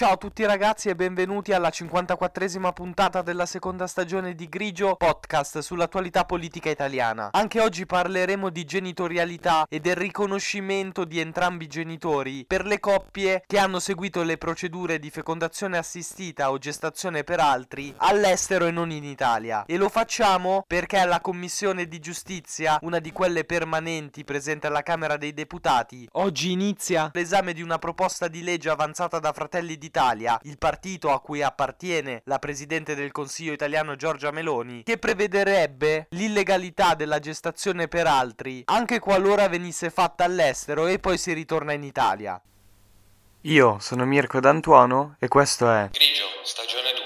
Ciao a tutti ragazzi e benvenuti alla 54esima puntata della seconda stagione di Grigio, podcast sull'attualità politica italiana. Anche oggi parleremo di genitorialità e del riconoscimento di entrambi i genitori per le coppie che hanno seguito le procedure di fecondazione assistita o gestazione per altri all'estero e non in Italia. E lo facciamo perché alla Commissione di Giustizia, una di quelle permanenti presente alla Camera dei Deputati, oggi inizia l'esame di una proposta di legge avanzata da Fratelli di d'Italia, il partito a cui appartiene la Presidente del Consiglio italiano Giorgia Meloni, che prevederebbe l'illegalità della gestazione per altri, anche qualora venisse fatta all'estero e poi si ritorna in Italia. Io sono Mirko D'Antuono e questo è Grigio, stagione 2.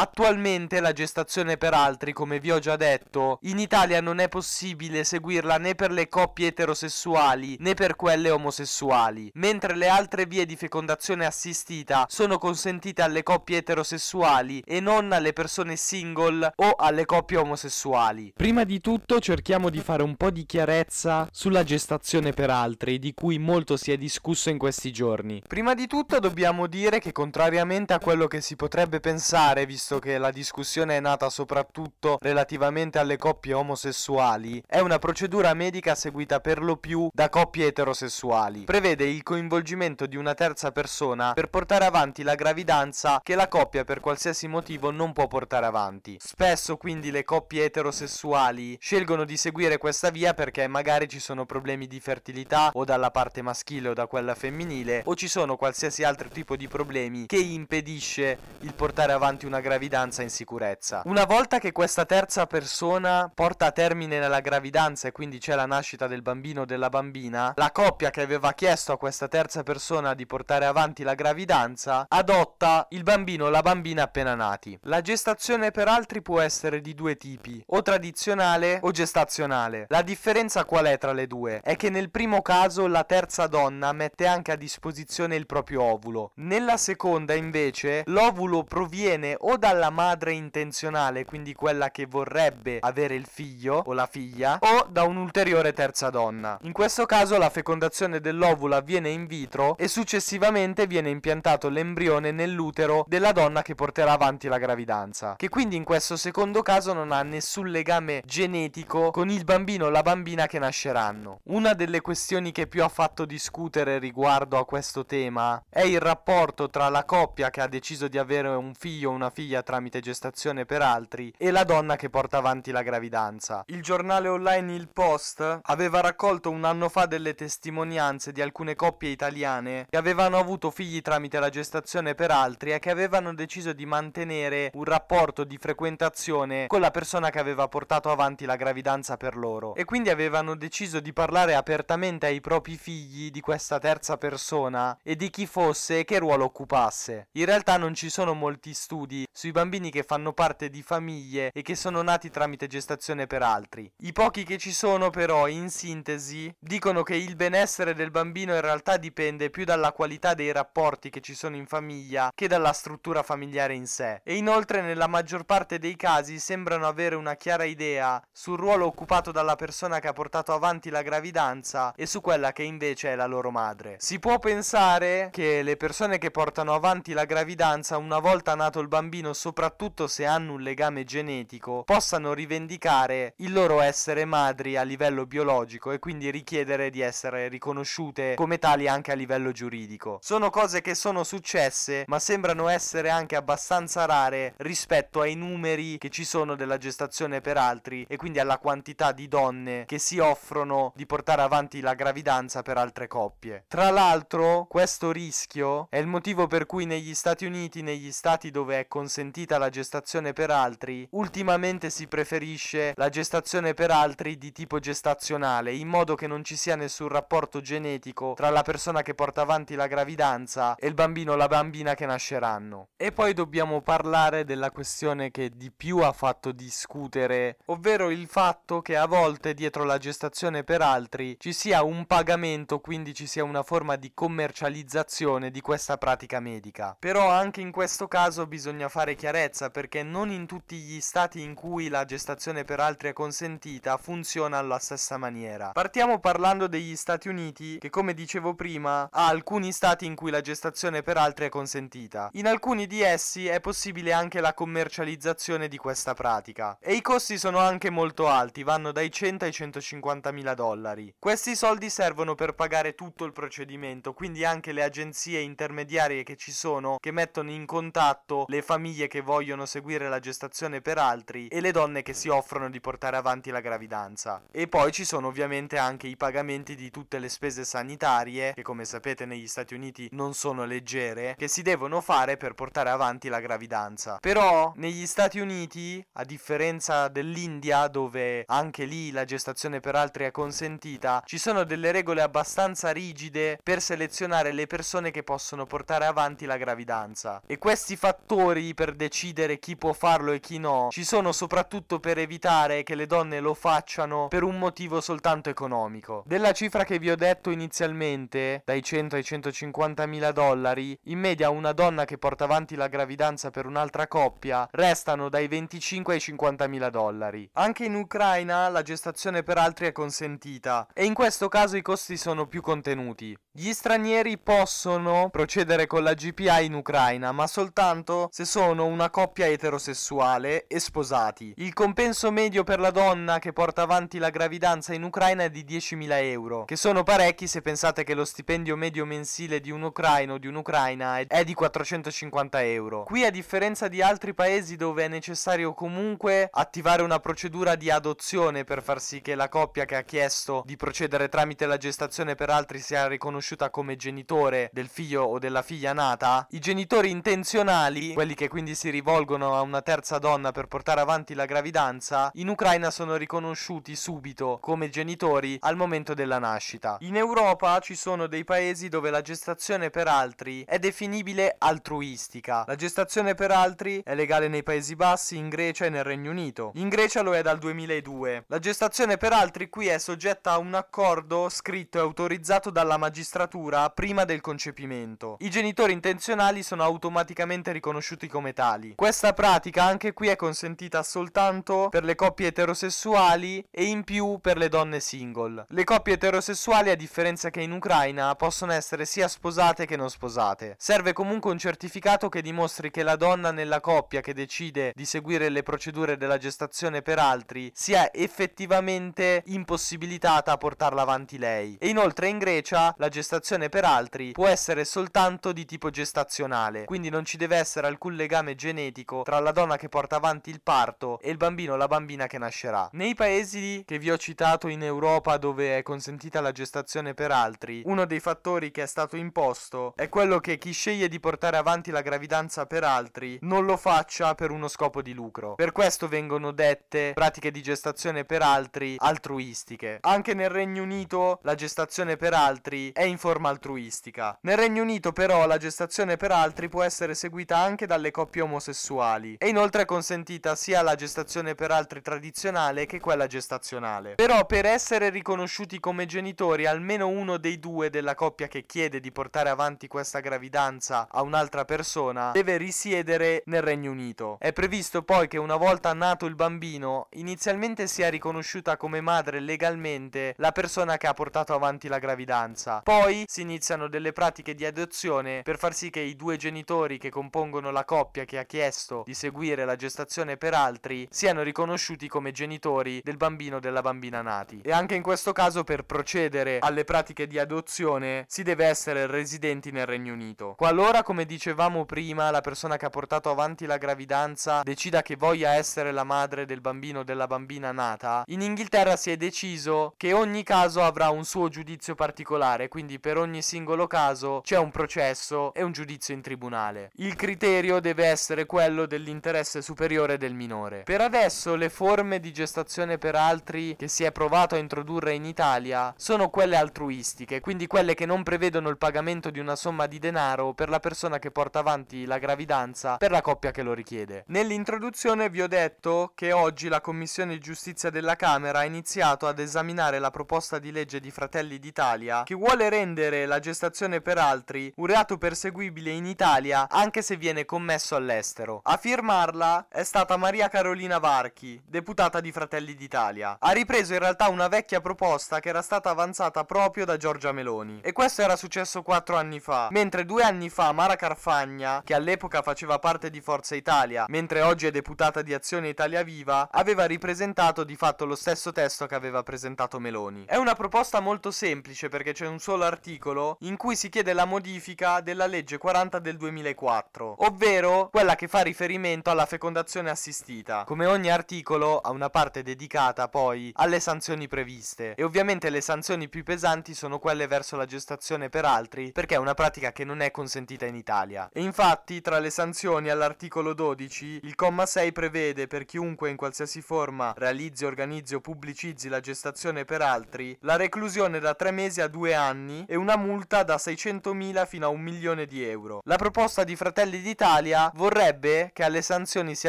Attualmente la gestazione per altri, come vi ho già detto, in Italia non è possibile seguirla né per le coppie eterosessuali né per quelle omosessuali, mentre le altre vie di fecondazione assistita sono consentite alle coppie eterosessuali e non alle persone single o alle coppie omosessuali. Prima di tutto cerchiamo di fare un po' di chiarezza sulla gestazione per altri, di cui molto si è discusso in questi giorni. Prima di tutto dobbiamo dire che contrariamente a quello che si potrebbe pensare, visto che la discussione è nata soprattutto relativamente alle coppie omosessuali, è una procedura medica seguita per lo più da coppie eterosessuali. Prevede il coinvolgimento di una terza persona per portare avanti la gravidanza che la coppia per qualsiasi motivo non può portare avanti. Spesso quindi le coppie eterosessuali scelgono di seguire questa via perché magari ci sono problemi di fertilità o dalla parte maschile o da quella femminile o ci sono qualsiasi altro tipo di problemi che impedisce il portare avanti una gravidanza in sicurezza. Una volta che questa terza persona porta a termine la gravidanza e quindi c'è la nascita del bambino o della bambina, la coppia che aveva chiesto a questa terza persona di portare avanti la gravidanza adotta il bambino o la bambina appena nati. La gestazione per altri può essere di due tipi, o tradizionale o gestazionale. La differenza qual è tra le due? È che nel primo caso la terza donna mette anche a disposizione il proprio ovulo. Nella seconda invece l'ovulo proviene o dalla madre intenzionale, quindi quella che vorrebbe avere il figlio o la figlia, o da un'ulteriore terza donna. In questo caso la fecondazione dell'ovulo avviene in vitro e successivamente viene impiantato l'embrione nell'utero della donna che porterà avanti la gravidanza, che quindi in questo secondo caso non ha nessun legame genetico con il bambino o la bambina che nasceranno. Una delle questioni che più ha fatto discutere riguardo a questo tema è il rapporto tra la coppia che ha deciso di avere un figlio o una figlia tramite gestazione per altri e la donna che porta avanti la gravidanza. Il giornale online Il Post aveva raccolto un anno fa delle testimonianze di alcune coppie italiane che avevano avuto figli tramite la gestazione per altri e che avevano deciso di mantenere un rapporto di frequentazione con la persona che aveva portato avanti la gravidanza per loro e quindi avevano deciso di parlare apertamente ai propri figli di questa terza persona e di chi fosse e che ruolo occupasse. In realtà non ci sono molti studi sui bambini che fanno parte di famiglie e che sono nati tramite gestazione per altri. I pochi che ci sono però, in sintesi, dicono che il benessere del bambino in realtà dipende più dalla qualità dei rapporti che ci sono in famiglia che dalla struttura familiare in sé. E inoltre nella maggior parte dei casi sembrano avere una chiara idea sul ruolo occupato dalla persona che ha portato avanti la gravidanza e su quella che invece è la loro madre. Si può pensare che le persone che portano avanti la gravidanza una volta nato il bambino, soprattutto se hanno un legame genetico, possano rivendicare il loro essere madri a livello biologico e quindi richiedere di essere riconosciute come tali anche a livello giuridico. Sono cose che sono successe, ma sembrano essere anche abbastanza rare rispetto ai numeri che ci sono della gestazione per altri e quindi alla quantità di donne che si offrono di portare avanti la gravidanza per altre coppie. Tra l'altro, questo rischio è il motivo per cui negli Stati Uniti, negli stati dove è consentito consentita la gestazione per altri, ultimamente si preferisce la gestazione per altri di tipo gestazionale, in modo che non ci sia nessun rapporto genetico tra la persona che porta avanti la gravidanza e il bambino o la bambina che nasceranno. E poi dobbiamo parlare della questione che di più ha fatto discutere, ovvero il fatto che a volte dietro la gestazione per altri ci sia un pagamento, quindi ci sia una forma di commercializzazione di questa pratica medica. Però anche in questo caso bisogna fare chiarezza perché non in tutti gli stati in cui la gestazione per altri è consentita funziona alla stessa maniera. Partiamo parlando degli Stati Uniti che come dicevo prima ha alcuni stati in cui la gestazione per altri è consentita. In alcuni di essi è possibile anche la commercializzazione di questa pratica e i costi sono anche molto alti, vanno dai 100 ai 150 mila dollari. Questi soldi servono per pagare tutto il procedimento, quindi anche le agenzie intermediarie che ci sono che mettono in contatto le famiglie che vogliono seguire la gestazione per altri e le donne che si offrono di portare avanti la gravidanza. E poi ci sono ovviamente anche i pagamenti di tutte le spese sanitarie, che come sapete negli Stati Uniti non sono leggere, che si devono fare per portare avanti la gravidanza. Però negli Stati Uniti, a differenza dell'India, dove anche lì la gestazione per altri è consentita, ci sono delle regole abbastanza rigide per selezionare le persone che possono portare avanti la gravidanza. E questi fattori per decidere chi può farlo e chi no, ci sono soprattutto per evitare che le donne lo facciano per un motivo soltanto economico. Della cifra che vi ho detto inizialmente, dai 100 ai 150 mila dollari, in media una donna che porta avanti la gravidanza per un'altra coppia restano dai 25 ai 50 mila dollari. Anche in Ucraina la gestazione per altri è consentita e in questo caso i costi sono più contenuti. Gli stranieri possono procedere con la GPA in Ucraina, ma soltanto se sono una coppia eterosessuale e sposati. Il compenso medio per la donna che porta avanti la gravidanza in Ucraina è di 10.000 euro, che sono parecchi se pensate che lo stipendio medio mensile di un ucraino o di un'ucraina è di 450 euro. Qui a differenza di altri paesi dove è necessario comunque attivare una procedura di adozione per far sì che la coppia che ha chiesto di procedere tramite la gestazione per altri sia riconosciuta riconosciuta come genitore del figlio o della figlia nata, i genitori intenzionali, quelli che quindi si rivolgono a una terza donna per portare avanti la gravidanza, in Ucraina sono riconosciuti subito come genitori al momento della nascita. In Europa ci sono dei paesi dove la gestazione per altri è definibile altruistica. La gestazione per altri è legale nei Paesi Bassi, in Grecia e nel Regno Unito. In Grecia lo è dal 2002. La gestazione per altri qui è soggetta a un accordo scritto e autorizzato dalla magistratura magistratura prima del concepimento. I genitori intenzionali sono automaticamente riconosciuti come tali. Questa pratica anche qui è consentita soltanto per le coppie eterosessuali e in più per le donne single. Le coppie eterosessuali, a differenza che in Ucraina, possono essere sia sposate che non sposate. Serve comunque un certificato che dimostri che la donna nella coppia che decide di seguire le procedure della gestazione per altri sia effettivamente impossibilitata a portarla avanti lei. E inoltre in Grecia la gestazione gestazione per altri può essere soltanto di tipo gestazionale, quindi non ci deve essere alcun legame genetico tra la donna che porta avanti il parto e il bambino o la bambina che nascerà. Nei paesi che vi ho citato in Europa dove è consentita la gestazione per altri, uno dei fattori che è stato imposto è quello che chi sceglie di portare avanti la gravidanza per altri non lo faccia per uno scopo di lucro. Per questo vengono dette pratiche di gestazione per altri altruistiche. Anche nel Regno Unito la gestazione per altri è in forma altruistica. Nel Regno Unito però la gestazione per altri può essere seguita anche dalle coppie omosessuali e inoltre è consentita sia la gestazione per altri tradizionale che quella gestazionale. Però per essere riconosciuti come genitori almeno uno dei due della coppia che chiede di portare avanti questa gravidanza a un'altra persona deve risiedere nel Regno Unito. È previsto poi che una volta nato il bambino inizialmente sia riconosciuta come madre legalmente la persona che ha portato avanti la gravidanza. Poi poi si iniziano delle pratiche di adozione per far sì che i due genitori che compongono la coppia che ha chiesto di seguire la gestazione per altri siano riconosciuti come genitori del bambino o della bambina nati. E anche in questo caso per procedere alle pratiche di adozione si deve essere residenti nel Regno Unito. Qualora, come dicevamo prima, la persona che ha portato avanti la gravidanza decida che voglia essere la madre del bambino o della bambina nata, in Inghilterra si è deciso che ogni caso avrà un suo giudizio particolare, quindi quindi per ogni singolo caso c'è un processo e un giudizio in tribunale. Il criterio deve essere quello dell'interesse superiore del minore. Per adesso le forme di gestazione per altri che si è provato a introdurre in Italia sono quelle altruistiche, quindi quelle che non prevedono il pagamento di una somma di denaro per la persona che porta avanti la gravidanza per la coppia che lo richiede. Nell'introduzione vi ho detto che oggi la Commissione Giustizia della Camera ha iniziato ad esaminare la proposta di legge di Fratelli d'Italia che vuole rendere la gestazione per altri un reato perseguibile in Italia anche se viene commesso all'estero. A firmarla è stata Maria Carolina Varchi, deputata di Fratelli d'Italia. Ha ripreso in realtà una vecchia proposta che era stata avanzata proprio da Giorgia Meloni. E questo era successo quattro anni fa, mentre due anni fa Mara Carfagna, che all'epoca faceva parte di Forza Italia, mentre oggi è deputata di Azione Italia Viva, aveva ripresentato di fatto lo stesso testo che aveva presentato Meloni. È una proposta molto semplice perché c'è un solo articolo in cui si chiede la modifica della legge 40 del 2004, ovvero quella che fa riferimento alla fecondazione assistita. Come ogni articolo ha una parte dedicata poi alle sanzioni previste e ovviamente le sanzioni più pesanti sono quelle verso la gestazione per altri perché è una pratica che non è consentita in Italia. E infatti tra le sanzioni all'articolo 12 il comma 6 prevede per chiunque in qualsiasi forma realizzi, organizzi o pubblicizzi la gestazione per altri la reclusione da 3 mesi a 2 anni e una multa da 600.000 fino a un milione di euro. La proposta di Fratelli d'Italia vorrebbe che alle sanzioni si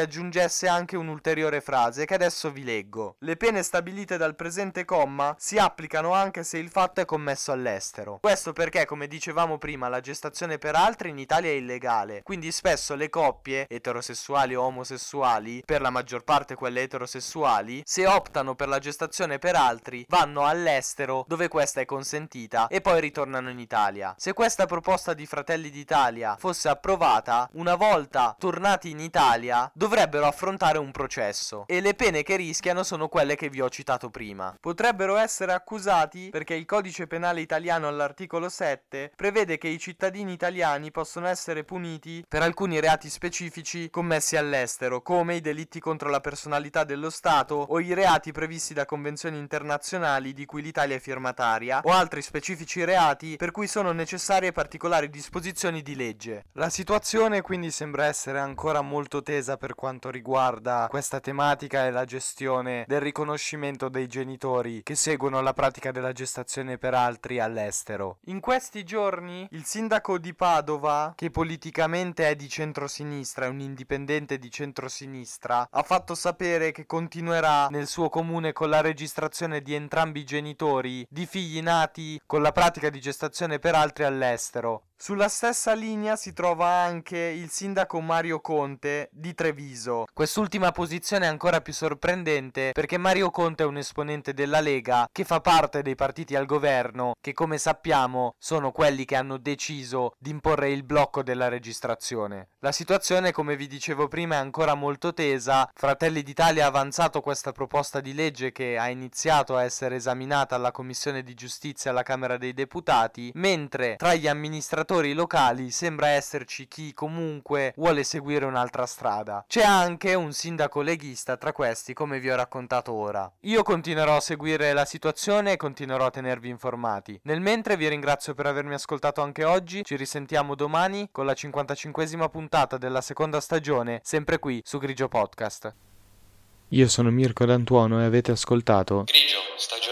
aggiungesse anche un'ulteriore frase che adesso vi leggo. Le pene stabilite dal presente comma si applicano anche se il fatto è commesso all'estero. Questo perché, come dicevamo prima, la gestazione per altri in Italia è illegale, quindi spesso le coppie, eterosessuali o omosessuali, per la maggior parte quelle eterosessuali, se optano per la gestazione per altri, vanno all'estero dove questa è consentita e poi ritornano in Italia. Se questa proposta di Fratelli d'Italia fosse approvata, una volta tornati in Italia dovrebbero affrontare un processo e le pene che rischiano sono quelle che vi ho citato prima. Potrebbero essere accusati perché il codice penale italiano all'articolo 7 prevede che i cittadini italiani possono essere puniti per alcuni reati specifici commessi all'estero, come i delitti contro la personalità dello Stato o i reati previsti da convenzioni internazionali di cui l'Italia è firmataria o altri specifici reati per cui sono necessarie particolari disposizioni di legge. La situazione quindi sembra essere ancora molto tesa per quanto riguarda questa tematica e la gestione del riconoscimento dei genitori che seguono la pratica della gestazione per altri all'estero. In questi giorni il sindaco di Padova, che politicamente è di centrosinistra, è un indipendente di centrosinistra, ha fatto sapere che continuerà nel suo comune con la registrazione di entrambi i genitori di figli nati con la pratica di gestazione per altri all'estero. Sulla stessa linea si trova anche il sindaco Mario Conte di Treviso. Quest'ultima posizione è ancora più sorprendente perché Mario Conte è un esponente della Lega che fa parte dei partiti al governo che come sappiamo sono quelli che hanno deciso di imporre il blocco della registrazione. La situazione come vi dicevo prima è ancora molto tesa. Fratelli d'Italia ha avanzato questa proposta di legge che ha iniziato a essere esaminata alla Commissione di Giustizia alla Camera dei Deputati, mentre tra gli amministratori amministratori locali sembra esserci chi comunque vuole seguire un'altra strada. C'è anche un sindaco leghista tra questi, come vi ho raccontato ora. Io continuerò a seguire la situazione e continuerò a tenervi informati. Nel mentre vi ringrazio per avermi ascoltato anche oggi, ci risentiamo domani con la 55esima puntata della seconda stagione, sempre qui su Grigio Podcast. Io sono Mirko D'Antuono e avete ascoltato Grigio, stagione